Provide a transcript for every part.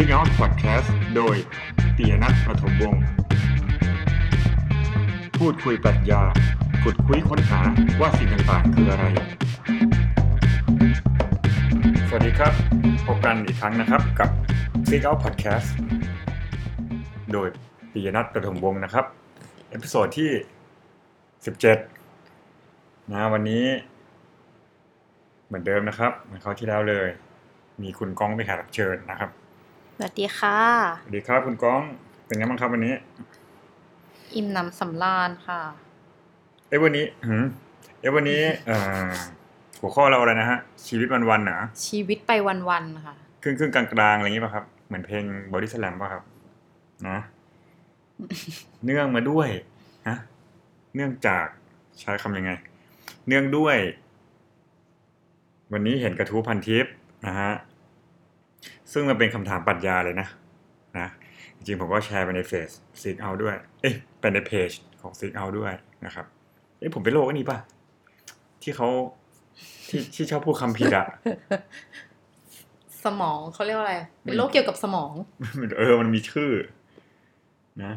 Speak Out Podcast โดยปิยณัฐ ประถมวงษ์พูดคุยปรัชญาขุดคุ้ยค้นหาว่าสิ่งต่างๆ คืออะไร สวัสดีครับ พบกันอีกครั้งนะครับกับ Speak Out Podcast โดยปิยณัฐ ประถมวงษ์นะครับ episode ที่ 17 นะวันนี้ เหมือนเดิมนะครับ เหมือนคราวที่แล้วเลย มีคุณก้องเป็นแขกรับเชิญนะครับ สวัสดีค่ะ สวัสดีครับคุณก้อง เป็นไงบ้างครับวันนี้ อิ่มหนำสำราญค่ะ เอ้ยวันนี้หืมเอ้ยวันนี้เอ่อหัวข้อเราอะไรนะฮะ ชีวิตวันๆเหรอชีวิตไปวันๆค่ะ ครึ่งครึ่งๆกลางๆอะไรอย่างงี้ป่ะครับ เหมือนเพลงบอดี้สแลมป่ะครับ นะ เนื่องมาด้วยฮะเนื่องจากใช้คำยังไง เนื่องด้วย วันนี้เห็นกระทู้ Pantip นะฮะ ซึ่งมันเป็นคำถามปรัชญาเลยนะนะจริงๆผมก็แชร์ไปในเฟซ Speak Out ด้วย เอ้ยไปในเพจของ Speak Out ด้วยนะครับ เอ้ยผมเป็นโรคอันนี้ป่ะ ที่เขาที่ที่ชอบพูดคำผิดอะสมองเขาเรียกว่าอะไร เป็นโรคเกี่ยวกับสมอง เออ มันมีชื่อ นะ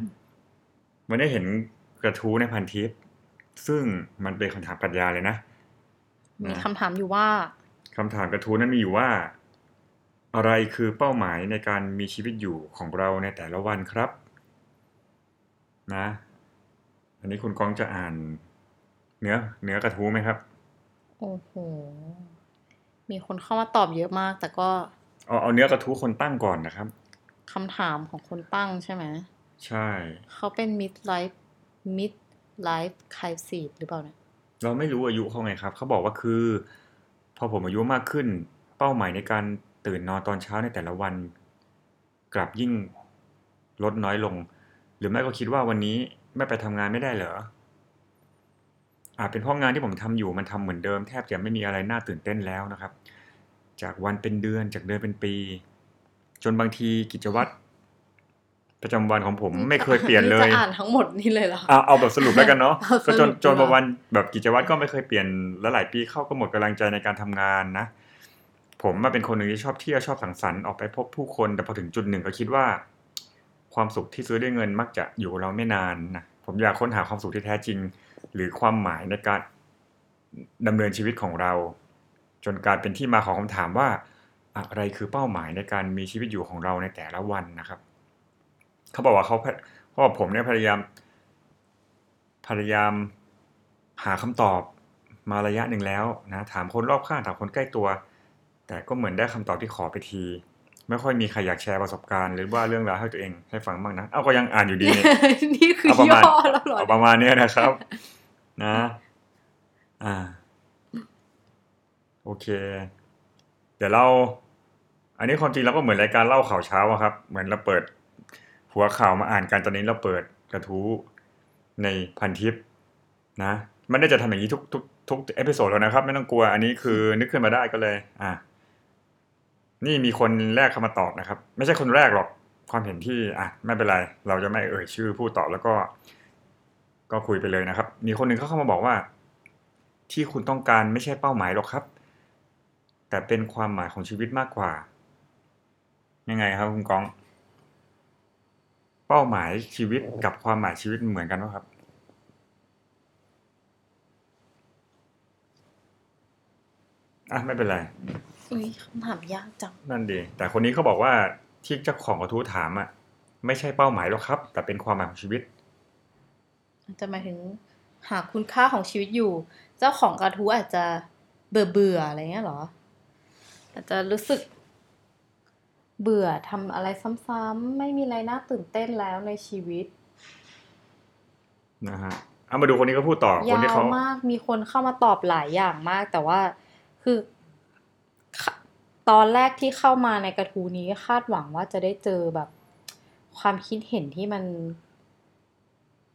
มันได้เห็นกระทู้ในพันทิป ซึ่งมันเป็นคำถามปรัชญาเลยนะมีคำถามอยู่ว่าคำถามกระทู้นั้นมีอยู่ว่า อะไรคือเป้าหมายในการมีชีวิตอยู่ของเราในแต่ละวันครับนะอันนี้คุณก้องจะอ่านเนื้อเนื้อกระทู้ไหมครับ โอ้โห มีคนเข้ามาตอบเยอะมาก แต่ก็ เอาเอาเนื้อกระทู้คนตั้งก่อนนะครับคำถามของคนตั้งใช่ไหม ใช่ เขาเป็น mid life mid life crisis หรือเปล่าเนี่ย เราไม่รู้อายุเขาไงครับ เขาบอกว่าคือ พอผมอายุมากขึ้น เป้าหมายในการ ตื่นนอนตอนเช้าในแต่ละวัน กลับยิ่งลดน้อยลง หรือไม่ก็คิดว่าวันนี้ไม่ไปทำงานไม่ได้เหรออาจเป็นเพราะงานที่ผมทำอยู่มันทำเหมือนเดิมแทบจะไม่มีอะไรน่าตื่นเต้นแล้วนะครับ จากวันเป็นเดือนจากเดือนเป็นปี จนบางทีกิจวัตรประจำวันของผมไม่เคยเปลี่ยนเลยจะอ่านทั้งหมดนี่เลยเหรอเอาเอาแบบสรุปแล้วกันเนาะเอาสรุปก็จนจนดีกว่าประวันแบบกิจวัตรก็ไม่เคยเปลี่ยนแล้วหลายปีเข้าก็หมดกำลังใจในการทำงานนะ ผมมาเป็นคนหนึ่งที่ชอบเที่ยวชอบสังสรรค์ออกไปพบผู้คน แต่พอถึงจุดหนึ่งก็คิดว่า ความสุขที่ซื้อด้วยเงินมักจะอยู่เราไม่นานนะผมอยากค้นหาความสุขที่แท้จริง หรือความหมายในการดำเนินชีวิตของเรา จนกลายเป็นที่มาของคำถามว่า อะไรคือเป้าหมายในการมีชีวิตอยู่ของเราในแต่ละวันนะครับ เขาบอกว่าเขาเขาบอกผมเนี่ยพยายาม พยายามหาคำตอบมาระยะหนึ่งแล้วนะถามคนรอบข้างถามคนใกล้ตัว แต่ก็เหมือนได้คำตอบที่ขอไปที ไม่ค่อยมีใครอยากแชร์ประสบการณ์ หรือว่าเรื่องราวให้ตัวเองให้ฟังบ้างนะ เอาก็ยังอ่านอยู่ดีเนี่ยนี่คือเอาประย่มาณอแล้วเหรอเอาประมาณเนี้ยนะครับ นะ อ่า โอเค เดี๋ยวเรา อันนี้ความจริงเราก็เหมือนรายการเล่าข่าวเช้าอะครับ เหมือนเราเปิด หัวข่าวมาอ่านกันตอนนี้เราเปิดกระทู้ในพันทิปนะไม่ได้จะทำอย่างนี้ทุกทุกทุก episode แล้วนะครับ ไม่ต้องกลัวอันนี้คือนึกขึ้นมาได้ก็เลย อะ นี่มีคนแรกเข้ามาตอบนะครับ ไม่ใช่คนแรกหรอกความเห็นที่อะไม่เป็นไร เราจะไม่เอ่ยชื่อผู้ตอบแล้วก็ ก็คุยไปเลยนะครับ มีคนหนึ่งเขาเข้ามาบอกว่า ที่คุณต้องการไม่ใช่เป้าหมายหรอกครับ แต่เป็นความหมายของชีวิตมากกว่า ยังไงครับคุณก้อง เป้าหมายชีวิตกับความหมายชีวิตเหมือนกันไหมครับอะไม่เป็นไร อุ้ยคำถามยากจัง นั่นดี แต่คนนี้เขาบอกว่าที่เจ้าของกระทู้ถามอะ ไม่ใช่เป้าหมายหรอกครับ แต่เป็นความหมายของชีวิตอาจจะหมายถึงหาคุณค่าของชีวิตอยู่ เจ้าของกระทู้อาจจะเบื่อเบื่อๆอะไรเงี้ยเหรอ อาจจะรู้สึก เบื่อทำอะไรซ้ำๆไม่มีอะไรน่าตื่นเต้นแล้วในชีวิต นะฮะเอามาดูคนนี้ก็พูดต่อคนยาที่วเขามากมีคนเข้ามาตอบหลายอย่างมาก แต่ว่าคือขะ ตอนแรกที่เข้ามาในกระทู้นี้คาดหวังว่าจะได้เจอแบบ ความคิดเห็นที่มัน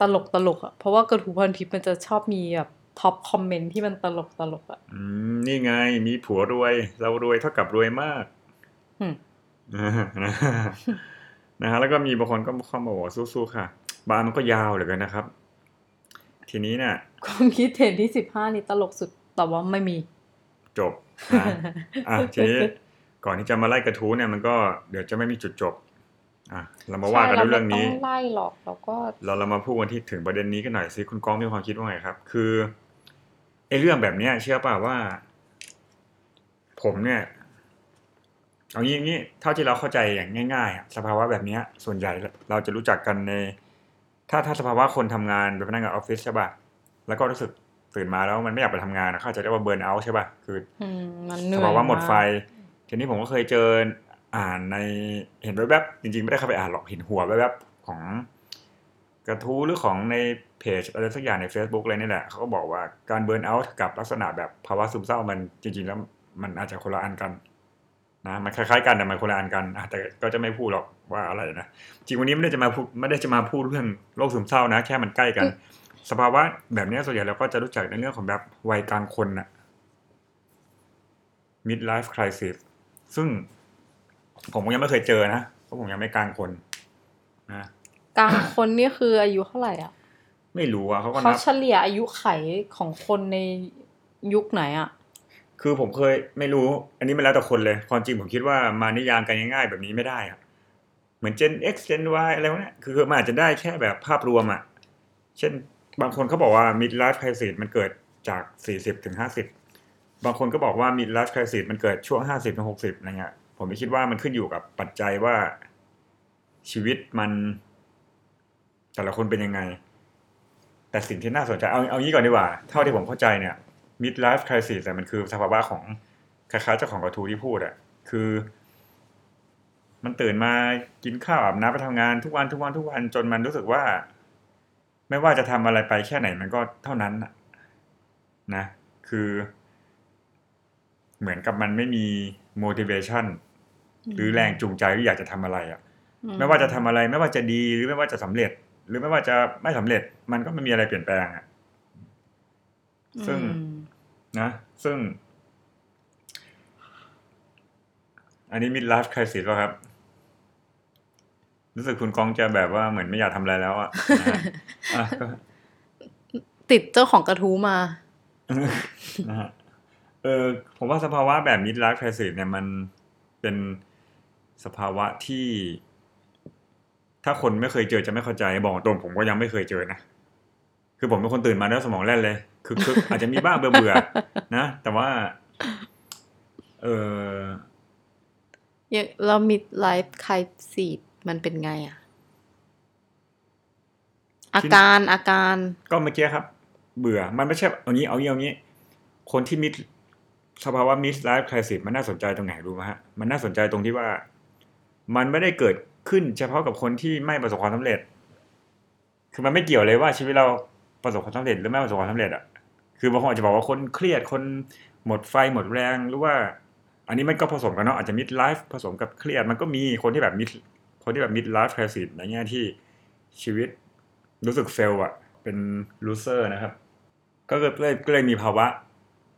ตลกตลกอะเพราะว่ากระทู้พันทิปมันจะชอบมีแบบท็อปคอมเมนต์ที่มันตลกตลกอะอืมนี่ไงมีผัวรวย เรารวยเท่ากับรวยมากหึนะฮะนะฮะแล้วก็มีบางคนก็เข้ามาบอกว่าสู้ๆค่ะ บานมันก็ยาวเหลือเกินนะครับ ทีนี้เนี่ยความคิดเห็นที่สิบห้านี่ตลกสุดแต่ว่าไม่มี จบนะอะทีนี้ก่อนที่จะมาไล่กระทู้เนี่ยมันก็เดี๋ยวจะไม่มีจุดจบอะเรามาว่ากันใช่ด้วยเรื่องนี้ไม่ต้องไล่หรอกแล้วก็เราเรามาพูดกันที่ถึงประเด็นนี้กันหน่อยสิคุณก้องมีความคิดว่าไงครับ คือไอ้เรื่องแบบเนี้ย เชื่อป่าว่า ผมเนี่ยเอางี้งี้เท่าที่เราเข้าใจอย่างง่ายๆอะสภาวะแบบเนี้ย ส่วนใหญ่เราจะรู้จักกันใน ถ้าถ้าสภาวะคนทำงานเป็นพนักงานออฟฟิศใช่ป่ะแล้วก็รู้สึก ตื่นมาแล้วมันไม่อยากไปทำงานนะเขาอาจจะเรียกว่าเบิร์นเอาท์ใช่ป่ะคืออืมมันเหนื่สอยภาวะหมดไฟากทีนี้ผมก็เคยเจออ่านในเห็นแวบๆจริงๆ ไม่ได้เข้าไปอ่านหรอกเห็นหัวแวบๆของกระทู้หรือของในเพจอะไรสักอย่างใน Facebook อะไรนี่แหละเขาก็บอกว่าการเบิร์นเอาท์กับลักษณะแบบภาวะซึมเศร้ามันจริง ๆ แล้วมันอาจจะคนละอันกันนะมันคล้ายๆกันแต่มันคนละอันกันอะแต่ก็จะไม่พูดหรอกว่าอะไรนะจริงวันนี้ไม่ได้จะมาพูดไม่ได้จะมาพูดเรื่องโรคซึมเศร้านะ แค่มันใกล้กัน สภาวะแบบเนี้ยส่วนใหญ่เราก็จะรู้จักในเรื่องของแบบวัยกลางคนน่ะ mid life crisis ซึ่งผมก็ยังไม่เคยเจอนะเพราะผมยังไม่กลางคนนะกลางคนนี่คืออายุเท่าไหร่อะ ไม่รู้อะเขาก็เขานับเฉลี่ยอายุไขของคนในยุคไหนอะ คือผมเคยไม่รู้ อันนี้มันแล้วแต่คนเลย ความจริงผมคิดว่ามานิยามกันง่ายๆแบบนี้ไม่ได้อะเหมือน Gen X Gen Y อะไรพวกเนี้ยคือคือมันอาจจะได้แค่แบบภาพรวมอะเช่น บางคนเขาบอกว่า mid life crisis มันเกิดจาก 40ถึง50 บางคนก็บอกว่า mid life crisis มันเกิดช่วง 50ถึง60อะไรเงี้ยผมไม่คิดว่ามันขึ้นอยู่กับปัจจัยว่าชีวิตมัน แต่ละคนเป็นยังไง แต่สิ่งที่น่าสนใจเอาเอางี้ก่อนดีกว่า เท่าที่ผมเข้าใจเนี่ย mid life crisis แต่มันคือสภาวะของคล้ายๆเจ้าของกระทูที่พูดอะคือ มันตื่นมากินข้าวอาบน้ำไปทำงานทุกวันทุกวันทุกวันจนมันรู้สึกว่า ไม่ว่าจะทำอะไรไปแค่ไหนมันก็เท่านั้นน่ะนะ คือ เหมือนกับมันไม่มี motivation หรือแรงจูงใจที่อยากจะทำอะไรอะอืไม่ว่าจะทำอะไร ไม่ว่าจะดีหรือไม่ว่าจะสำเร็จ หรือไม่ว่าจะไม่สำเร็จ มันก็ไม่มีอะไรเปลี่ยนแปลงอะซึ่งอืมนะ ซึ่ง อันนี้ mid life crisis ป่ะครับ รู้สึกคุณกองจะแบบว่าเหมือนไม่อยากทำอะไรแล้วอะนะฮะอะก็ติดเจ้าของกระทู้มานะฮะเออผมว่าสภาวะแบบ mid life crisis เนี่ยมันเป็นสภาวะที่ ถ้าคนไม่เคยเจอจะไม่เข้าใจบอกตรงผมก็ยังไม่เคยเจอนะคือผมเป็นคนตื่นมาแล้วสมองแล่นเลยคือคืออาจจะมีบ้างเบื่อเบื่อๆนะแต่ว่า เอออย่างเรามิดไลฟ์ใครสีด มันเป็นไงอะอาการอาการ ก็เมื่อกี้ครับ เบื่อมันไม่ใช่เอางี้เอางี้เอางี้ คนที่มิดสภาวะมิดไลฟ์คริสิสมันน่าสนใจตรงไหนรู้ไหมฮะมันน่าสนใจตรงที่ว่า มันไม่ได้เกิดขึ้นเฉพาะกับคนที่ไม่ประสบความสำเร็จ คือมันไม่เกี่ยวเลยว่าชีวิตเราประสบความสำเร็จหรือไม่ประสบความสำเร็จอะคือบางคนอาจจะบอกว่าคนเครียดคนหมดไฟหมดแรงหรือว่า อันนี้มันก็ผสมกันเนาะอาจจะมิดไลฟ์ผสมกับเครียดมันก็มีคนที่แบบมิด คนที่แบบมิดไลฟ์คริสิสในแง่ที่ชีวิตรู้สึกเฟลอะเป็นลูเซอร์นะครับ ก็เลยก็เลยมีภาวะ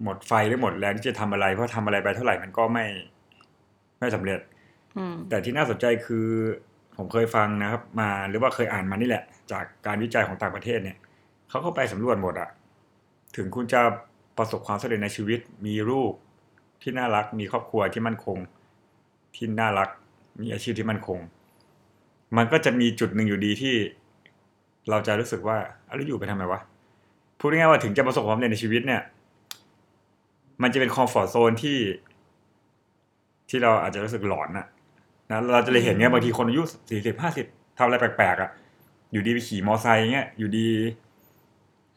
หมดไฟหรือหมดแรงที่จะทำอะไร เพราะทำอะไรไปเท่าไหร่มันก็ไม่ไม่สำเร็จอืมแต่ที่น่าสนใจคือ ผมเคยฟังนะครับ มาหรือว่าเคยอ่านมานี่แหละ จากการวิจัยของต่างประเทศเนี่ยเขาก็ไปสำรวจหมดอะถึงคุณจะประสบความสำเร็จในชีวิต มีลูกที่น่ารัก มีครอบครัวที่มั่นคง ที่น่ารัก มีอาชีพที่มั่นคง มันก็จะมีจุดหนึ่งอยู่ดีที่ เราจะรู้สึกว่าเอาแล้วอยู่ไปทำไมวะพูดง่ายๆว่าถึงจะประสบความสำเร็จในชีวิตเนี่ย มันจะเป็นคอมฟอร์ z โซนที่ ที่เราอาจจะรู้สึกหลอนอะนะเราจะเลยเห็นไงบางทีคนอายุสี่สิบห้าสิบทำอะไรแปลกๆอะอยู่ดีไปขี่มอไซค์เงี้ยอยู่ดี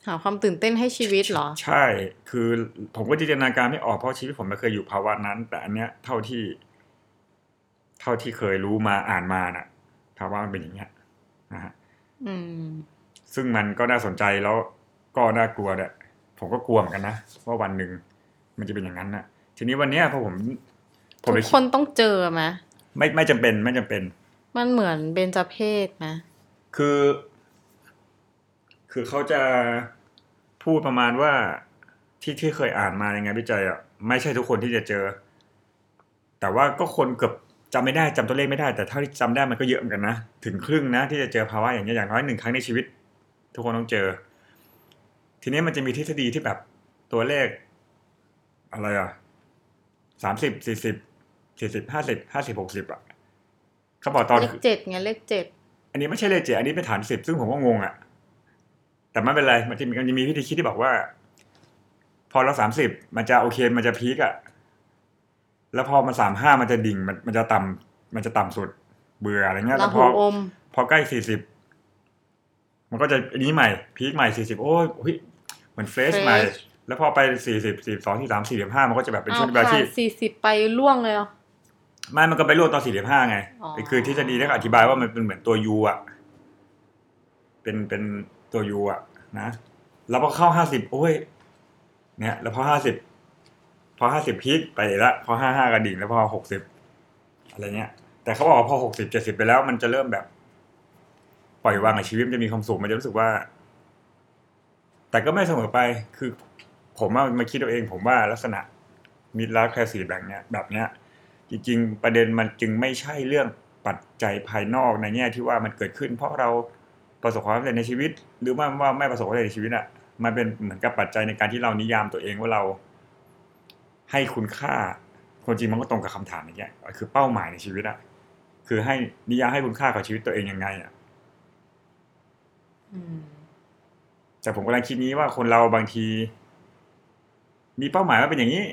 หาความตื่นเต้นให้ชีวิตเหรอ ใช่ คือผมก็จินตนาการไม่ออกเพราะชีวิตผมไม่เคยอยู่ภาวะนั้น แต่อันเนี้ยเท่าที่ เท่าที่เคยรู้มาอ่านมาน่ะ ภาวะมันเป็นอย่างเงี้ยนะฮะอืมซึ่งมันก็น่าสนใจแล้วก็น่ากลัวแหละผมก็กลัวเหมือนกันนะว่าวันหนึ่งมันจะเป็นอย่างนั้นนะทีนี้วันเนี้ยพอผมผมทุเลกยคนต้องเจอไหมไม่ไม่จำเป็นไม่จำเป็น มันเหมือนเบญจเพศไหมคือ คือเขาจะพูดประมาณว่าที่ที่เคยอ่านมาในงานวิจัยอะไม่ใช่ทุกคนที่จะเจอ แต่ว่าก็คนเกือบ จำไม่ได้จำตัวเลขไม่ได้แต่เท่าที่จำได้มันก็เยอะเหมือนกันนะถึงครึ่งนะที่จะเจอภาวะอย่างนี้ยอย่างน้อยหนึ่งครั้งในชีวิต ทุกคนต้องเจอ ทีนี้มันจะมีทฤษฎีที่แบบตัวเลข อะไรอะสามสิบสี่สิบสี่สิบห้าสิบห้าสิบหกสิบอะเขาบอกตอนเลขเจ็ดไงเลขเจ็ดอันนี้ไม่ใช่เลขเจ็ดอันนี้เป็นฐานสิบซึ่งผมก็งงอะแต่ไม่เป็นไรมันจะมีมันจะมีวิธีคิดที่บอกว่า พอเราสามสิบมันจะโอเคมันจะพีกอะ แล้วพอมันสามห้ามันจะดิ่งมันมันจะต่ำมันจะต่ำสุด เบื่ออะไรเงี้ยราแล้วพหูออมพอใกล้สี่สิบมันก็จะอันนี้ใหม่พีคใหม่สี่สิบโอ้ยเฮ้ยเหมือนเฟรช fresh ใหม่ แล้วพอไปสี่สิบสี่สองสี่สามสี่สิบห้ามันก็จะแบบเป็นเอาช่วงเวลาผ่าที่นสี่สิบไปล่วงเลยเหรอไม่มันก็ไปรวดตอนสี่สิบห้าไงอ๋อคือทฤษฎีที่เขาอธิบายว่ามันเป็นเหมือนตัวยูอะ เป็นเป็นตัวยูอะ นะ แล้วพอเข้าห้าสิบโอ้ย เนี่ย แล้วพอห้าสิบพ อห้าสิบพีคไปละพอห้าห้ากระดิ่งแล้วพอหกสิบอะไรเงี้ย แต่เขาบอกว่าพอหกสิบเจ็ดสิบไปแล้ว มันจะเริ่มแบบ ปล่อยวางกับชีวิตมันจะมีความสุขมันจะรู้สึกว่า แต่ก็ไม่เสมอไปคือ ผมว่ามาคิดเอาเอง ผมว่าลักษณะมิดลัสแคสีแบบเนี้ย แบบเนี้ย จริง ๆ ประเด็นมันจึงไม่ใช่เรื่องปัจจัยภายนอกในแง่ที่ว่ามันเกิดขึ้น เพราะเราประสบความสำเร็จในชีวิต หรือว่าไม่ประสบความสำเร็จในชีวิตอะมันเป็นเหมือนกับปัจจัยในการที่เรานิยามตัวเองว่าเรา ให้คุณค่าคนจริงมันก็ตรงกับคำถามอย่างเงี้ยคือเป้าหมายในชีวิตอะคือให้นิยามให้คุณค่ากับชีวิตตัวเองยังไงอะอืมแต่ผมกำลังคิดนี้ว่าคนเราบางที มีเป้าหมายว่าเป็นอย่างนี้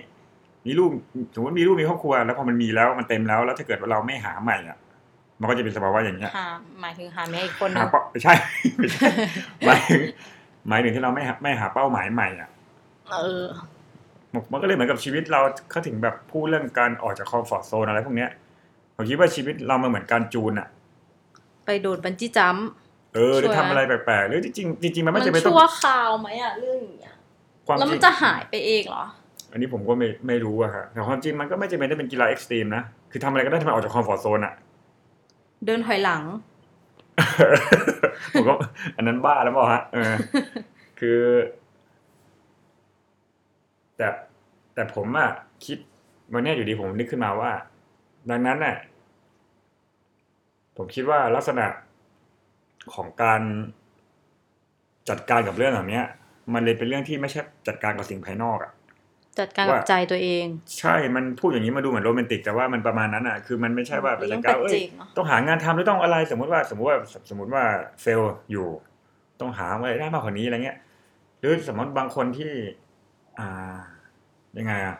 มีลูกสมมติมีลูกมีครอบครัว แล้วพอมันมีแล้วมันเต็มแล้วแล้วถ้าเกิดว่าเราไม่หาใหม่อะ มันก็จะเป็นสภาวะอย่างเงี้ยหาหมายถึงหาแม่อีกคนนึหางเป้าไม่ใช่ไม่ใช่หมายถึงหมายถึงที่เราไม่หาไม่หาเป้าหมายใหม่อะ เออ มันมันก็เลยเหมือนกับชีวิตเราเขาถึงแบบพูดเรื่องการออกจากคอมฟอร์ทโซนอะไรพวกเนี้ยผมคิดว่าชีวิตเรามันเหมือนการจูนอะไปโดดบันจี้จัมป์เออหรือช่วยทำอะไรแปลกๆหรือจริงๆจริงๆมันมัไม่นจำเป็นต้องชั่วคราวไหมอะเรื่องอย่างเงี้ยความแล้วจมัรินงจะหายไปเองเหรอ อันนี้ผมก็ไม่ไม่รู้อะฮะแต่ความจริงมันก็ไม่จำเป็นต้องเป็นกีฬาเอ็กซ์ตรีมนะคือทำอะไรก็ได้ที่มันออกจากคอมฟอร์ทโซนอะเดินถอยหลังผมก็อันนั้นบ้าแล้วเปล่าฮะเออคือ แต่แต่ผมอะคิดวันเนี้ยอยู่ดีผมนึกขึ้นมาว่า ดังนั้นน่ะผมคิดว่าลักษณะของการจัดการกับเรื่องแบบเนี้ยมันเลยเป็นเรื่องที่ไม่ใช่จัดการกับสิ่งภายนอกอะจัดการกับว่าใจตัวเอง ใช่มันพูดอย่างนี้มาดูเหมือนโรแมนติกแต่ว่ามันประมาณนั้นอะคือมันไม่ใช่ว่าไปเรื่จัอดงการปัจเอ้ยเจกเนอะต้องหางานทำหรือต้องอะไร สมมติว่าสมมติว่าสมมติว่าเฟลอยู่ ต้องหาอะไรได้มากกว่านี้อะไรเงี้ย หรือสมมติบางคนที่ อ่ายังไงอะ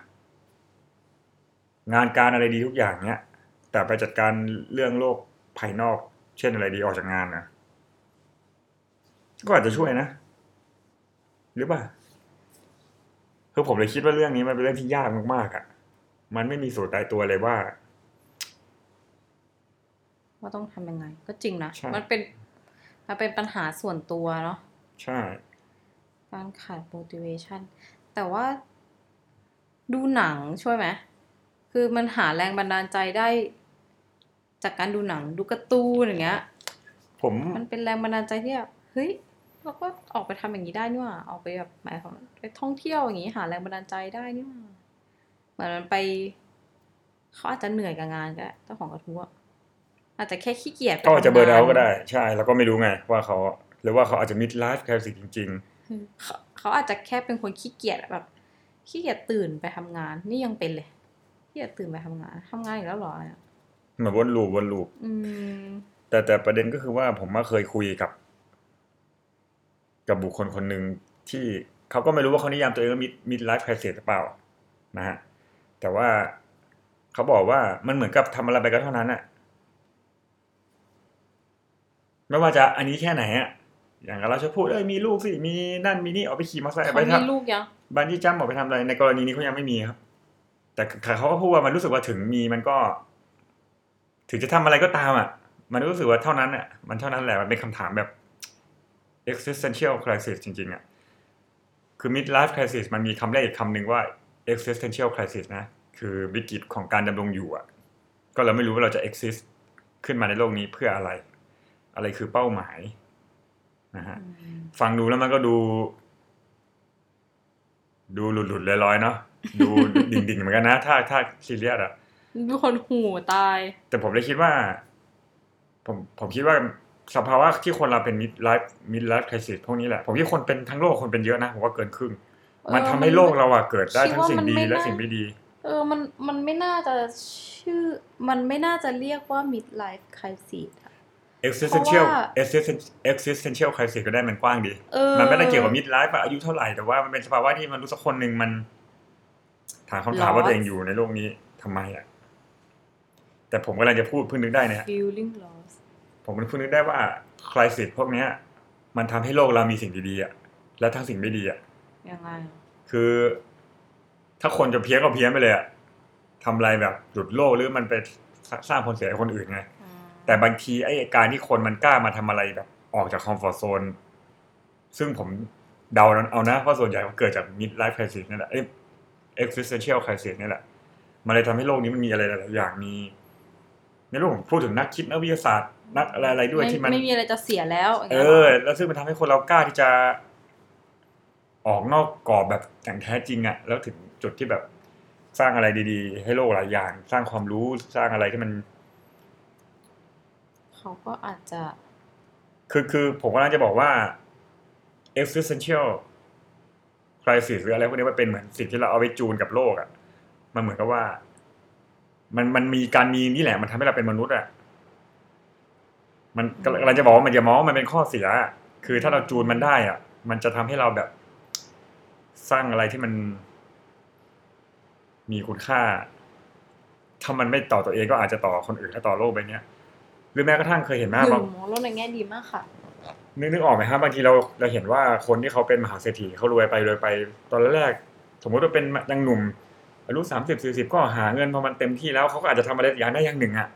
งานการอะไรดีทุกอย่างเนี้ย แต่ไปจัดการเรื่องโลกภายนอก เช่นอะไรดีออกจากงานนะก็อาจจะช่วยนะ หรือเปล่าคือผมเลยคิดว่าเรื่องนี้มันเป็นเรื่องที่ยากมากๆอะ มันไม่มีสูตรตายตัวเลยว่า ว่าต้องทำยังไง ก็จริงนะใช่มันเป็นมันเป็นปัญหาส่วนตัวเนาะใช่ การขาด motivation แต่ว่า ดูหนังช่วยไหมคือมันหาแรงบันดาลใจได้ จากการดูหนังดูการ์ตูนอย่างเงี้ย ผมมันเป็นแรงบันดาลใจที่แบบเฮ้ยเราก็ออกไปทำอย่างนี้ได้นี่หว่าออกไปแบบหมายความว่าไปท่องเที่ยวอย่างนี้หาแรงบันดาลใจได้นี่หว่าเหมือนมันไปเขาอาจจะเหนื่อยกับงานก็ได้เจ้าของกระทู้อะอาจจะแค่ขี้เกียจไปก็อาจจะทำงเบอร์เอาก็ได้ ใช่ แล้วก็ไม่รู้ไงว่าเขาหรือว่าเขาอาจจะมิดไลฟ์แคสิจริงเขาเขาอาจจะแค่เป็นคนขี้เกียจอะแบบขี้เกียจตื่นไปทำงาน นี่ยังเป็นเลยขี้เกียจตื่นไปทำงานทำงานอีกแล้วเหรอเนี่ยๆเหมือนวนลูปวนลูปอืมแต่แต่ประเด็นก็คือว่าผมมาเคยคุยกับ กับบุคคลคนหนึ่งที่เขาก็ไม่รู้ว่าเขานิยามตัวเองว่ามิดมิดไลฟ์แคสิหรือเปล่า นะฮะแต่ว่าเขาบอกว่ามันเหมือนกับทำอะไรไปก็เท่านั้นอะไม่ว่าจะอันนี้แค่ไหนอะ อย่างเราจะพูดเอ้ยมีลูกสิมีนั่นมีนี่เอาไปขี่มอเตอร์ไซค์เขาไปมีทำลูกยังบันจี้จัมป์ออกไปทำอะไร ในกรณีนี้เขายังไม่มีครับ แต่เขาก็พูดว่ามันรู้สึกว่าถึงมีมันก็ ถึงจะทำอะไรก็ตามอะ มันรู้สึกว่าเท่านั้นอะมันเท่านั้นแหละมันเป็นคำถามแบบ existential crisis จริงๆอะคือ midlife crisis มันมีคำแรกอีกคำหนึ่งว่า existential crisis นะ คือวิกฤตของการดำรงอยู่อะ ก็เราไม่รู้ว่าเราจะ exist ขึ้นมาในโลกนี้เพื่ออะไร อะไรคือเป้าหมาย นะฮะอืมฟังดูแล้วมันก็ดู ดูหลุดๆลอยๆเนาะดูดิ่งๆเหมือนกันนะ ถ้าถ้าซีเรียสอะดูคนหูตาย แต่ผมเลยคิดว่า ผมผมคิดว่าสภาวะที่คนเราเป็น midlife midlife crisis พวกนี้แหละ ผมคิดคนเป็นทั้งโลกคนเป็นเยอะนะผมว่าเกินครึ่ง มันทำให้โลกเราอะเกิดได้ทั้งสิ่งดีและสิ่งไม่ดี เอออมันมันไม่น่าจะชื่อ มันไม่น่าจะเรียกว่า midlife crisis อะ existential เพราะว่า existential existential crisis ก็ได้มันกว้างดีเออมันไม่ได้เกี่ยวกับ mid life อะอายุเท่าไหร่แต่ว่ามันเป็นสภาวะที่มันรู้สักคนหนึ่งมันถามคำถามว่าตัวเองอยู่ในโลกนี้ทำไมอะแต่ผมกำลังจะพูดเพิ่งนึกได้เนี่ย feeling lost ผมเพิ่งนึกได้ว่า crisis พวกเนี้ย มันทำให้โลกเรามีสิ่งดีๆอะและทั้งสิ่งไม่ดีอะยังไงอะคือ ถ้าคนจะเพี้ยนก็เพี้ยนไปเลยอะทำอะไรแบบหลุดโลกหรือมันไปสร้างผลเสียให้คนอื่นไงอืม แต่บางทีไอ้การที่คนมันกล้ามาทำอะไรแบบ ออกจากคอมฟอร์ z โซนซึ่งผมเดาเอานะว่าส่วนใหญ่มันเกิดจาก mid life crisis นี่แหละเอ้ย existential crisis นี่แหละ มันเลยทำให้โลกนี้มันมีอะไรหลายๆอย่างมีในโลกผมพูดถึงนักคิดนักวิทยาศาสตร์นักอะไรอะไรด้วยไม่ที่มันไม่มีอะไรจะเสียแล้วย่างเองี้ยหรอแล้วซึ่งมันทำให้คนเรากล้าที่จะ ออกนอกกรอบแบบอย่างแท้จริงอะแล้วถึงจุดที่แบบสร้างอะไรดี ๆ ให้โลกหลายอย่าง สร้างความรู้สร้างอะไรที่มัน เขาก็อาจจะ คือคือผมกำลังจะบอกว่า existential crisis หรืออะไรพวกนี้มันเป็นเหมือนสิ่งที่เราเอาไปจูนกับโลกอะ่ะ มันเหมือนกับว่า มันมันมีการมีนี่แหละ มันทำให้เราเป็นมนุษย์อะ่ะมันกำลังกำลังจะบอกว่ามันจะมองว่ามันเป็นข้อเสียอะคือถ้าเราจูนมันได้อะ่ะ มันจะทำให้เราแบบ สร้างอะไรที่มัน มีคุณค่าถ้ามันไม่ต่อตัวเองก็อาจจะต่อคนอื่นและต่อโลกไปเนี้ย หรือแม้กระทั่งเคยเห็นไหมหบานึ่งงมองโลกในแง่ดีมากค่ะ นึกนึกออกไหมครับบางทีเราเราเห็นว่าคนที่เขาเป็นมหาเศรษฐีเขารวยไปรวยไปตอนแรกสมมติว่าเป็นยังหนุ่มอายุสามสิบสี่สิบก็หาเงินพอมันเต็มที่แล้วเขาก็อาจจะทำอะไรอย่างได้อย่างหนึ่งอะ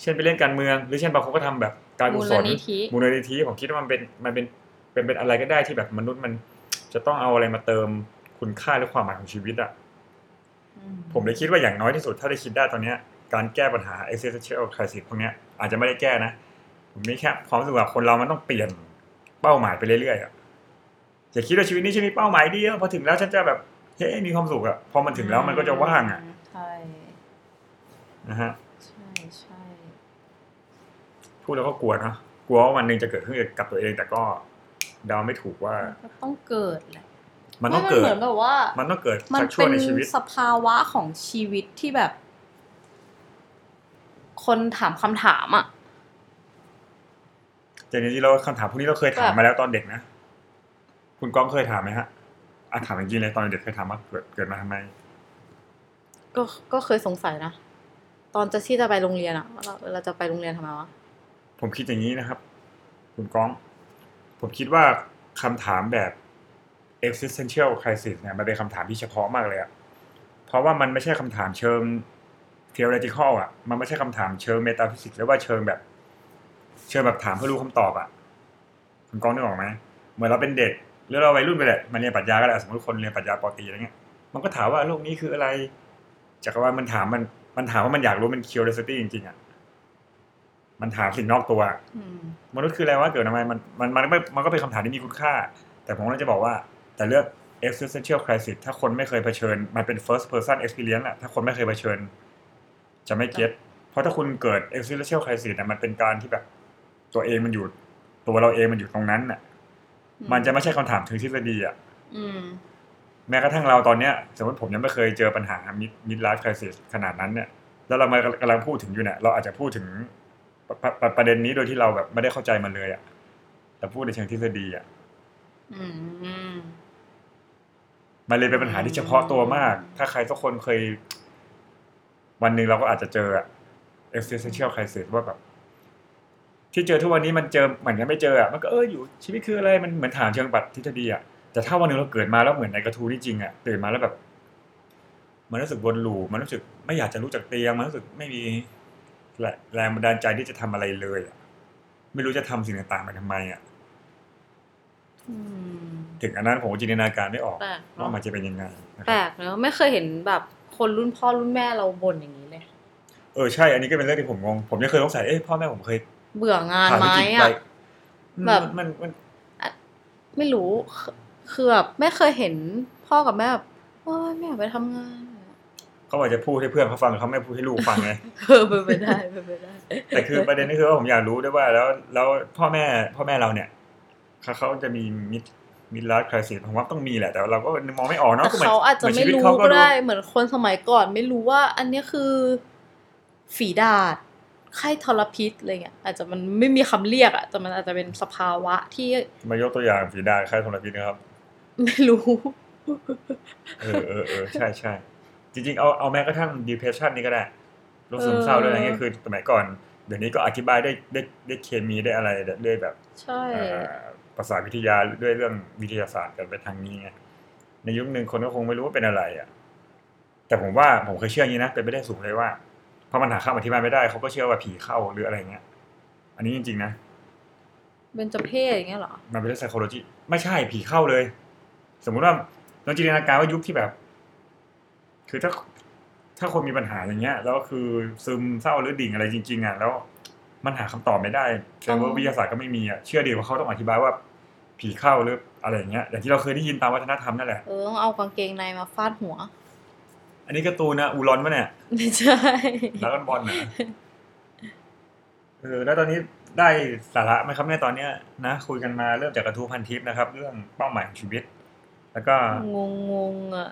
เช่นไปเล่นการเมือง หรือเช่นบางคนก็ทำแบบการกุศลมูลนิธิ มูลนิธิผมคิดว่ามันเป็นมันเป็นเป็นเป็นอะไรก็ได้ที่แบบมนุษย์มันจะต้องเอาอะไรมาเติมคุณค่าหรือความหมายของชีวิตอะ อืมผมเลยคิดว่าอย่างน้อยที่สุดถ้าได้คิดได้ตอนเนี้ย การแก้ปัญหา existential crisis พวกเนี้ยอาจจะไม่ได้แก้นะผมมีแค่ความรู้สึกว่าคนเรามันต้องเปลี่ยนเป้าหมายไปเรื่อยๆอะอย่าคิดว่าชีวิตนี้ฉันมีเป้าหมายเดียวพอถึงแล้วฉันจะแบบเฮ้ยมีความสุขอะพอมันถึงแล้วมันก็จะว่างอะใช่นะฮะใช่ใช่พูดแล้วก็กลัวเนอะกลัวว่าวันหนึ่งจะเกิดขึ้นกับตัวเองแต่ก็เดาไม่ถูกว่าก็ต้องเกิดแหละมันต้องเกิไเหดมือนแบบว่า มันต้องเกิดมันสักช่วเป็งนในชีวิตสภาวะของชีวิตที่แบบ คนถามคำถามอะแต่จริงๆเราคำถามพวกนี้เราเคยถามแบบมาแล้วตอนเด็กนะ คุณก้องเคยถามไหมฮะอะถามจริงๆเลยตอนเด็กเคยถามว่าเกิดเกิดมาทำไม ก็ก็เคยสงสัยนะตอนจะที่จะไปโรงเรียนอะว่าเราเราจะไปโรงเรียนทำไมวะผมคิดอย่างนี้นะครับ คุณก้อง ผมคิดว่าคำถามแบบ existential crisis เนี่ยมันเป็นคำถามที่เฉพาะมากเลยอะเพราะว่ามันไม่ใช่คำถามเชิง theoretical อะมันไม่ใช่คำถามเชิง metaphysics หรือว่าเชิงแบบ เชิงแบบถามเพื่อรู้คำตอบอะคุณก้องนึกออกไหมเหมือนเราเป็นเด็กหรือเราวัยรุ่นไปแหละมาเรียนปรัชญาก็ได้สมมติคนเรียนปรัชญาปอตรีอะไรเงี้ยมันก็ถามว่าโลกนี้คืออะไรจักรวาลมันถามมันมันถามว่ามันอยากรู้มัน curiosity จริงๆอะมันถามสิ่งนอกตัวอะอืมมนุษย์คืออะไรวะเกิดทำไมมันมันมันไม่มันก็เป็นคำถามที่มีคุณค่า แต่ผมก็จะบอกว่า แต่เลือก existential crisis ถ้าคนไม่เคยเผชิญ มันเป็น first person experience อะถ้าคนไม่เคยเผชิญ จะไม่เก็ตเพราะถ้าคุณเกิด existential crisis อะมันเป็นการที่แบบ ตัวเองมันอยู่ ตัวเราเองมันอยู่ตรงนั้นอะมันจะไม่ใช่คำถามถึงทฤษฎีอะอืมแม้กระทั่งเราตอนเนี้ย สมมติผมยังไม่เคยเจอปัญหา mid mid life crisis ขนาดนั้นเนี่ย แล้วเรามากำลังพูดถึงอยู่เนี่ย เราอาจจะพูดถึงประประประเด็นนี้โดยที่เราแบบไม่ได้เข้าใจมันเลยอะแต่พูดในเชิงทฤษฎีอะอืมมันเลยเป็นปัญหาที่เฉพาะตัวมาก ถ้าใครสักคนเคย วันหนึ่งเราก็อาจจะเจออะ existential crisis ว่าแบบที่เจอทุกวันนี้มันเจอเหมือนกันไม่เจออะมันก็เอออยู่ชีวิตคืออะไรมันเหมือนถามเชิงปัดทฤษฎีอะแต่ถ้าวันหนึ่งเราเกิดมาแล้วเหมือนในกระทู้นี่จริงอะตื่นมาแล้วแบบ มันรู้สึกวนลูปมันรู้สึกไม่อยากจะรู้จักเตียงมันรู้สึกไม่มีแรงแรงบันดาลใจที่จะทำอะไรเลยอะไม่รู้จะทำสิ่งต่างๆไปทำไมอะอืมถึงอันนั้นผมก็จินตนาการไม่ออกแปลกว่าเนาะมันจะเป็นยังไงนะคแปลรับกเนอะไม่เคยเห็นแบบ คนรุ่นพ่อรุ่นแม่เราบ่นอย่างนี้เลย เออใช่อันนี้ก็เป็นเรื่องที่ผมงงผมยังเคยสงสัยเอ๊ะพ่อแม่ผมเคย เบื่องานผ่านไหมวิกฤตอะไปแบบมันมันไม่รู้คือคือแบบไม่เคยเห็นพ่อกับแม่แบบโอ้ยไม่อยากไปทำงานเขาอาจจะพูดให้เพื่อนเขาฟังเขาไม่พูดให้ลูกฟังไงเออเป็นไปได้เป็นไปได้ แต่คือประเด็นก็คือว่าผมอยากรู้ด้วยว่า แล้วแล้วพ่อแม่พ่อแม่เราเนี่ยเขาเขาจะมีมิด มิดไลฟ์คริสิผมว่าต้องมีแหละ แต่เราก็มองไม่ออกเนาะแต่ก็หมืนเขาอาจจะหนไม่ชีวิตรู้เขาก็ได้ เหมือนคนสมัยก่อน ไม่รู้ว่า อันเนี้ยคือ ฝีดาดไข้ทรพิษอะไรเงี้ยอาจจะมันไม่มีคำเรียกอะแต่มันอาจจะเป็นสภาวะที่ มายกตัวอย่างฝีดาดคล้ายทรพิษนะครับ ไม่รู้ เออเออเออใช่ใช่จริงๆ เอาเอาแม้กระทั่ง depression นี่ก็ได้โรคซึมเศร้าเออด้วยอะไรเงี้ยคือสมัยก่อนเดี๋ยวนี้ก็อธิบายได้ได้ได้เคมีได้อะไรด้วยแบบ ใช่เอ่อ ภาษาวิทยาด้วยเรื่องวิทยาศาสตร์กันไปทางนี้ไงในยุคหนึ่งคนก็คงไม่รู้ว่าเป็นอะไรอะ แต่ผมว่าผมเคยเชื่ออย่างนี้นะเป็นไปได้สูงเลยว่าเพราะมันหาคำอธิบายไม่ได้เขาก็เชื่อว่าผีเข้าหรืออะไรเงี้ย อันนี้จริงๆนะเป็นจเพศอย่างเงี้ยเหรอ มันเป็นเรื่อง psychology ไม่ใช่ผีเข้าเลย สมมุติว่าลองจินตนาการว่ายุคที่แบบ คือถ้าถ้าคนมีปัญหาอย่างเงี้ย แล้วคือซึมเศร้าหรือดิ่งอะไรจริง ๆอะแล้ว มันหาคำตอบไม่ได้แต่ว่าวิทยาศาสตร์ก็ไม่มีอะเชื่อดีว่าเขาต้องอธิบายว่าผีเข้าหรืออะไรอย่างเงี้ยอย่างที่เราเคยได้ยินตามวัฒนธรรมนั่นแหละเออต้องเอากางเกงในมาฟาดหัว อันนี้การ์ตูนนะอูรอนปะเนี่ยไม่ใช่ดราก้อนบอลนะเออแล้วตอนนี้ได้สาระไหมครับในยตอนเนี้ยนะคุยกันมาเริ่มจากกระทู้พันทิปนะครับ เรื่องเป้าหมายของชีวิต แล้วก็งงงงๆอะ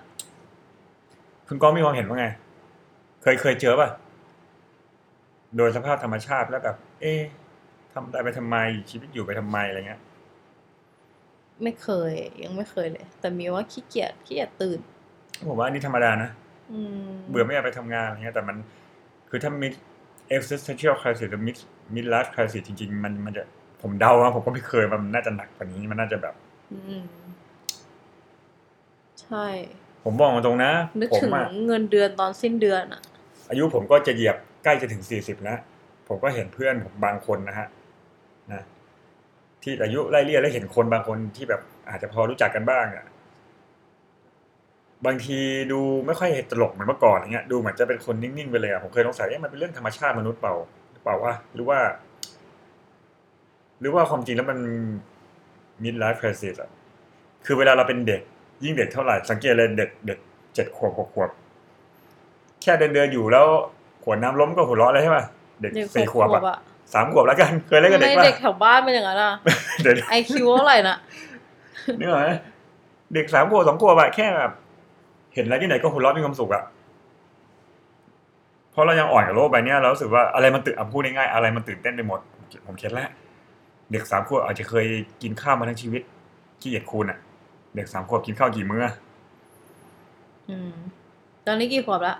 คุณก้องมีความเห็นว่าไง เคยเคยเจอป่ะ โดยสภาพธรรมชาติแล้วแบบ เอ๊ะทำได้ไปทำไมชีวิตอยู่ไปทำไมอะไรเงี้ย ไม่เคย ยังไม่เคยเลย แต่มีว่าขี้เกียจขี้เกียจตื่น ผมว่าอันนี้ธรรมดานะอืมเบื่อไม่อยากไปทำงานอะไรเงี้ย แต่มันคือถ้า mid existential crisis หรือ mid mid life crisis จริง ๆ มันมันจะผมเดาว่าผมก็ไม่เคยมันน่าจะหนักกว่านี้มันน่าจะแบบอืมใช่ ผมบอกตรงๆนะ นึกผมถึงอะเงินเดือนตอนสิ้นเดือนอะอายุผมก็จะเหยียบ ใกล้จะถึงสี่สิบแล้วผมก็เห็นเพื่อนผมบางคนนะฮะนะที่อายุไล่เลี่ยแล้วเห็นคนบางคนที่แบบอาจจะพอรู้จักกันบ้างอะบางทีดูไม่ค่อยตลกเหมือนเมื่อก่อนอย่างเงี้ยดูเหมือนจะเป็นคนนิ่งๆไปเลยอะผมเคยสงสัยเอ๊ะมันเป็นเรื่องธรรมชาติมนุษย์เปล่าเปล่าวะหรือว่า หรือว่าความจริงแล้วมัน mid life crisis อะคือเวลาเราเป็นเด็ก ยิ่งเด็กเท่าไหร่สังเกตเลยเด็กเด็กเจ็ดขวบหกขวบ แค่เดินเดินอยู่แล้ว ขวดน้ำล้มก็หัวเราะเลยใช่ป่ะเด็กเด็กสี่หขกวบขวบอะอะสามขวบแล้วกัน เคยเล่นกับเด็กไม่ป่ะเด็กแถวบ้านเป็นอย่างนั้นอะเดี๋ยวไอคิวเท่าไหร่น่ะนึกออกไหมเด็กสามขวบสองขวบอะแค่แบบเห็นอะไรที่ไหนก็หัวเราะมีความสุขอะเพราะเรายังอ่อนกับโลกใบเนี้ยเรารู้สึกว่าอะไรมันตื่นอะพูดง่ายๆอะไรมันตื่นเต้นไปหมด ผมเข็ดแล้วเด็กสามขวบอาจจะเคยกินข้าวมาทั้งชีวิตขี้เกียจคูณอะเด็กสามขวบกินข้าวกี่มื้ออะอืม ตอนนี้กี่ขวบละ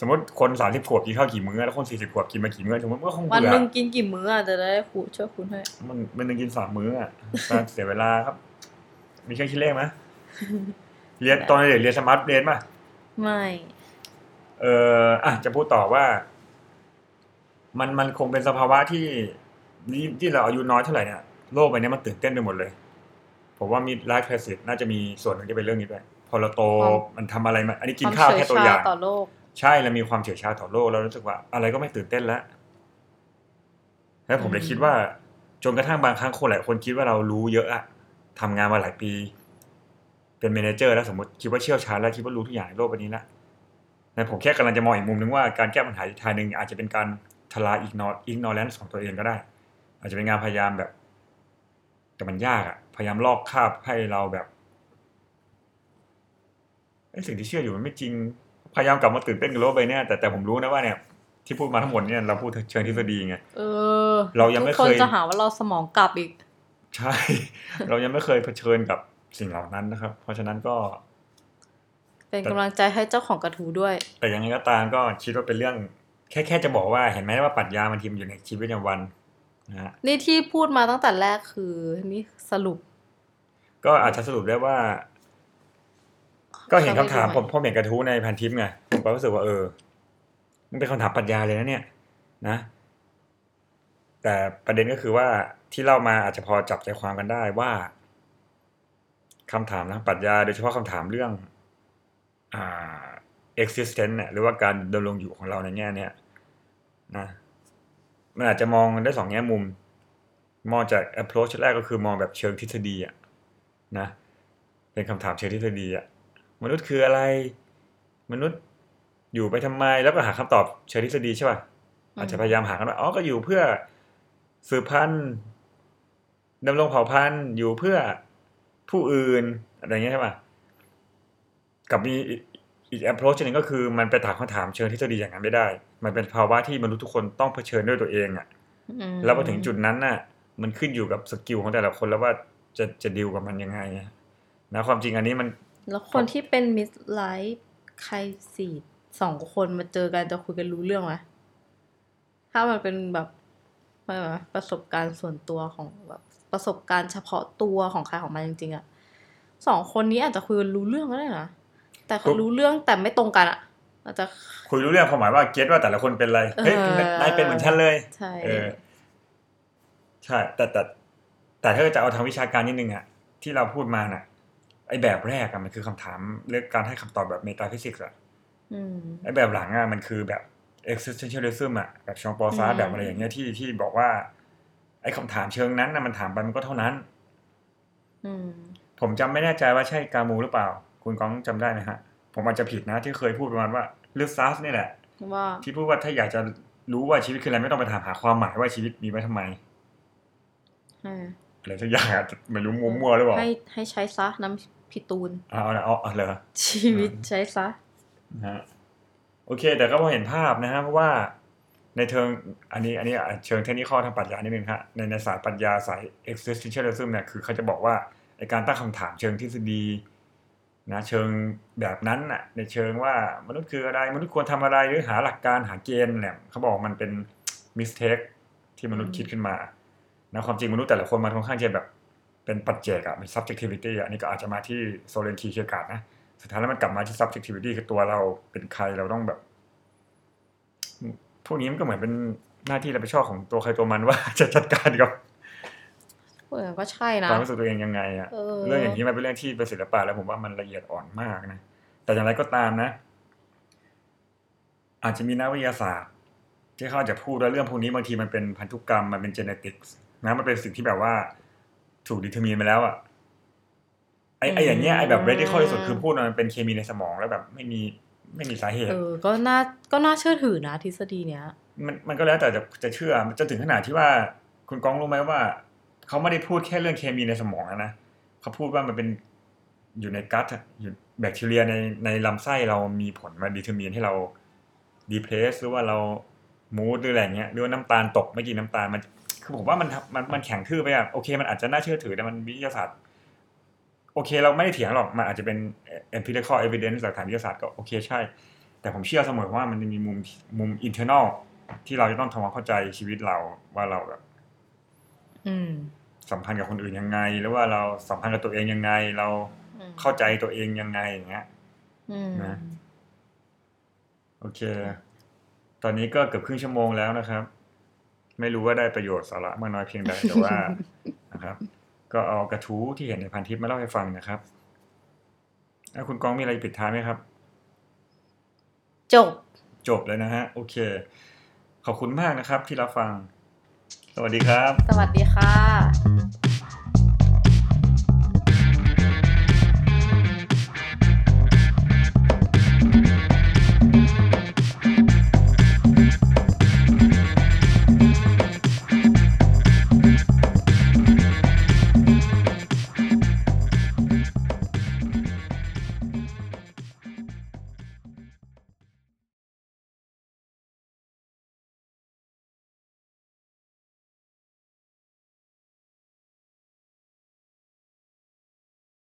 สมมติคนสามสิบขวบกินข้าวกี่มื้อแล้วคนสี่สิบขวบกินมากี่มื้อสมมติมันก็คงวันเบื่อหนึ่งกินกี่มื้ออะจะได้คูช่วยคุณให้ มันมันนึงกินสามมื้ออะ การเสียเวลาครับ มีเครื่องคิดเลขไหมเรียนตอนเด็กเรียนสมาร์ทเรียนป่ะไม่ เอออะจะพูดต่อว่า มันมันคงเป็นสภาวะที่นี่ที่เราอายุน้อยเท่าไหร่เนี่ยโลกใบนี้มันตื่นเต้นไปหมดเลย ผมว่า midlife crisis น่าจะมีส่วนหนึ่งที่เป็นเรื่องนี้ด้วยพอเราโตมันทำอะไรมาอันนี้กินข้าวแค่ตัวอย่าง ความเฉยชต่อโลก ใช่เรามีความเฉื่อยชาต่อโลกเรารู้สึกว่า อะไรก็ไม่ตื่นเต้นแล้วแล้วผมเลยคิดว่า จนกระทั่งบางครั้งคนหลายคนคิดว่าเรารู้เยอะอะทำงานมาหลายปี เป็น manager แล้วสมมติคิดว่าเชี่ยวชาญแล้วคิดว่ารู้ทุกอย่างในโลกใบนี้ละแต่ผมแค่กำลังจะมองอีกมุมนึงว่าการแก้ปัญหาอีกทางหนึ่งอาจจะเป็นการทลาย ignor ignorance ของตัวเองก็ได้ อาจจะเป็นงานพยายามแบบ แต่มันยากอะพยายามลอกคราบให้เราแบบไอ้สิ่งที่เชื่ออยู่มันไม่จริง พยายามกลับมาตื่นเต้นกับโลกใบเนี้ยแต่แต่ผมรู้นะว่าเนี่ยที่พูดมาทั้งหมดเนี่ยเราพูดเชิงทฤษฎีไงเออ เรายังไม่ทุกคนเคยจะหาว่าเราสมองกลับอีก ใช่ เรายังไม่เคยเผชิญกับสิ่งเหล่านั้นนะครับ เพราะฉะนั้นก็ เป็นกำลังใจให้เจ้าของกระทู้ด้วย แต่ยังไงก็ตามก็คิดว่าเป็นเรื่อง แค่แค่จะบอกว่าเห็นไหมว่าปรัชญามันทีมนอยู่ในชีวิตประจำวันนะฮะนี่ที่พูดมาตั้งแต่แรกคือนี่สรุป ก็อาจจะสรุปได้ว่า ก็เห็นคำถามเข้าไปดูไหมผมผมเห็นกระทู้ในพันทิปไงผมก็รู้สึกว่าเออมันเป็นคำถามปรัชญาเลยนะเนี่ย นะ แต่ประเด็นก็คือว่าที่เล่ามาอาจจะพอจับใจความกันได้ว่าคำถามทางปรัชญา โดยเฉพาะคำถามเรื่องอ่า existence เนี่ยหรือว่าการดำรงอยู่ของเราในแง่เนี้ยนะมันอาจจะมองได้สองแง่มุม มองจาก approach แรกก็คือมองแบบเชิงทฤษฎีอะนะ เป็นคำถามเชิงทฤษฎีอะ มนุษย์คืออะไร มนุษย์อยู่ไปทำไม แล้วก็หาคำตอบเชิงทฤษฎีใช่ป่ะอาจจะพยายามหากันว่าอ๋อก็อยู่เพื่อสืบพันธุ์ดำรงเผ่าพันธุ์อยู่เพื่อผู้อื่นอะไรเงี้ยใช่ป่ะกับมีอีกอีก approach หนึ่งก็คือมันไปถามคำถามเชิงทฤษฎีอย่างนั้นไม่ได้ มันเป็นภาวะที่มนุษย์ทุกคนต้องเผชิญด้วยตัวเองอะอืมแล้วพอถึงจุดนั้นน่ะ มันขึ้นอยู่กับสกิลของแต่ละคนแล้วว่าจะจะดีลกับมันยังไงอะนะความจริงอันนี้มัน แล้วคนที่เป็นมิดไลฟ์ใครสี่สองคนมาเจอกันจะคุยกันรู้เรื่องไหมถ้ามันเป็นแบบไม่ไหมประสบการณ์ส่วนตัวของแบบประสบการณ์เฉพาะตัวของใครของมันจริงๆอะสองคนนี้อาจจะคุยกันรู้เรื่องก็ได้นะแต่เขารู้เรื่องแต่ไม่ตรงกันอะอาจจะคุยรู้เรื่องความหมายว่าเก็ตว่าแต่ละคนเป็นอะไรเฮ้ยเออนายเป็นเหมือนฉันเลยใช่เออใช่แต่แต่แต่ถ้าจะเอาทางวิชาการนิดนึงอะที่เราพูดมาน่ะ ไอแบบแรกอะมันคือคำถามเรื่องการให้คำตอบแบบ metaphysics อะอืมไอแบบหลังอะมันคือแบบ existentialism อะแบบฌ็อง-ปอล ซาทร์อืมแบบอะไรอย่างเงี้ยที่ที่บอกว่า ไอคำถามเชิงนั้นนะมันถามไปมันก็เท่านั้นอืมผมจำไม่แน่ใจว่าใช่กามูส์หรือเปล่า คุณก้องจำได้ไหมฮะ ผมอาจจะผิดนะที่เคยพูดประมาณว่าซิซีฟัสนี่แหละว่าที่พูดว่าถ้าอยากจะรู้ว่าชีวิตคืออะไรไม่ต้องไปถามหาความหมายว่าชีวิตมีไว้ทำไมให้อะไรสักอย่างอะไม่รู้มั่วๆหรือเปล่าให้ให้ใช้ซะน้ำ พิตูนเอาเอาเอาเอาเลยชีวิตใช้ซะนะฮะโอเค แต่ก็พอเห็นภาพนะฮะเพราะว่าในเชิงอันนี้อันนี้อะเชิงเทคนิคทางปรัชญานิดนึงฮะในในสายปรัชญาสาย existentialism เนี่ยคือเขาจะบอกว่าไอการตั้งคำถามเชิงทฤษฎีนะเชิงแบบนั้นน่ะในเชิงว่ามนุษย์คืออะไร มนุษย์ควรทำอะไรหรือหาหลักการหาเกณฑ์เนี่ยเขาบอกมันเป็น mistake ที่มนุษย์คิดขึ้นมานะความจริงมนุษย์แต่ละคนมันค่อนข้างจะแบบ เป็นปัจเจกอะมี subjectivity อะอันนี้ก็อาจจะมาที่โซเลนคีเคียการ์ดนะสุดท้ายแล้วมันกลับมาที่ subjectivity คือตัวเราเป็นใครเราต้องแบบ พวกนี้มันก็เหมือนเป็นหน้าที่รับผิดชอบของตัวใครตัวมันว่าจะจัดการกับเออก็ใช่นะความรู้สึกตัวเองยังไงอะเออเรื่องอย่างนี้มันเป็นเรื่องที่เป็นศิลปะแล้วผมว่ามันละเอียดอ่อนมากนะแต่อย่างไรก็ตามนะ อาจจะมีนักวิทยาศาสตร์ ที่เขาอาจจะพูดว่าเรื่องพวกนี้บางทีมันเป็นพันธุกรรมมันเป็น genetics นะมันเป็นสิ่งที่แบบว่า ถูก determine มาแล้วอะไอไออย่างเงี้ยไอแบบ radical ที่สุดคือพูดว่ามันเป็นเคมีในสมองแล้วแบบไม่มีไม่มีสาเหตุ เออ ก็น่าก็น่าเชื่อถือนะทฤษฎีเนี้ย มันมันก็แล้วแต่จะจะเชื่อมันจะถึงขนาดที่ว่าคุณก้องรู้ไหมว่า เขาไม่ได้พูดแค่เรื่องเคมีในสมองนะนะเขาพูดว่ามันเป็นอยู่ใน gut อะอยู่แบคทีเรียในในลำไส้เรามีผลมา determine ให้เรา depress หรือว่าเรา mood หรืออะไรเงี้ยหรือว่าน้ำตาลตกไม่กินน้ำตาลมัน คือผมว่ามันมันมันแข็งทื่อไปอะโอเค มันอาจจะน่าเชื่อถือแต่มันวิทยาศาสตร์ โอเค เราไม่ได้เถียงหรอกมันอาจจะเป็น empirical evidence หลักฐานวิทยาศาสตร์ก็โอเคใช่ แต่ผมเชื่อเสมอว่ามันจะมีมุมมุม internal ที่เราจะต้องทำความเข้าใจชีวิตเราว่าเราแบบอืมสัมพันธ์กับคนอื่นยังไง หรือว่าเราสัมพันธ์กับตัวเองยังไง เราอืมเข้าใจตัวเองยังไงอย่างเงี้ยอืมนะโอเค ตอนนี้ก็เกือบครึ่งชั่วโมงแล้วนะครับ ไม่รู้ว่าได้ประโยชน์สาระมากน้อยเพียงใดแต่ว่านะครับ ก็เอากระทู้ที่เห็นในพันทิปมาเล่าให้ฟังนะครับแล้วคุณกองมีอะไรปิดท้ายไหมครับ จบ จบเลยนะฮะ โอเค ขอบคุณมากนะครับที่รับฟัง สวัสดีครับ สวัสดีค่ะ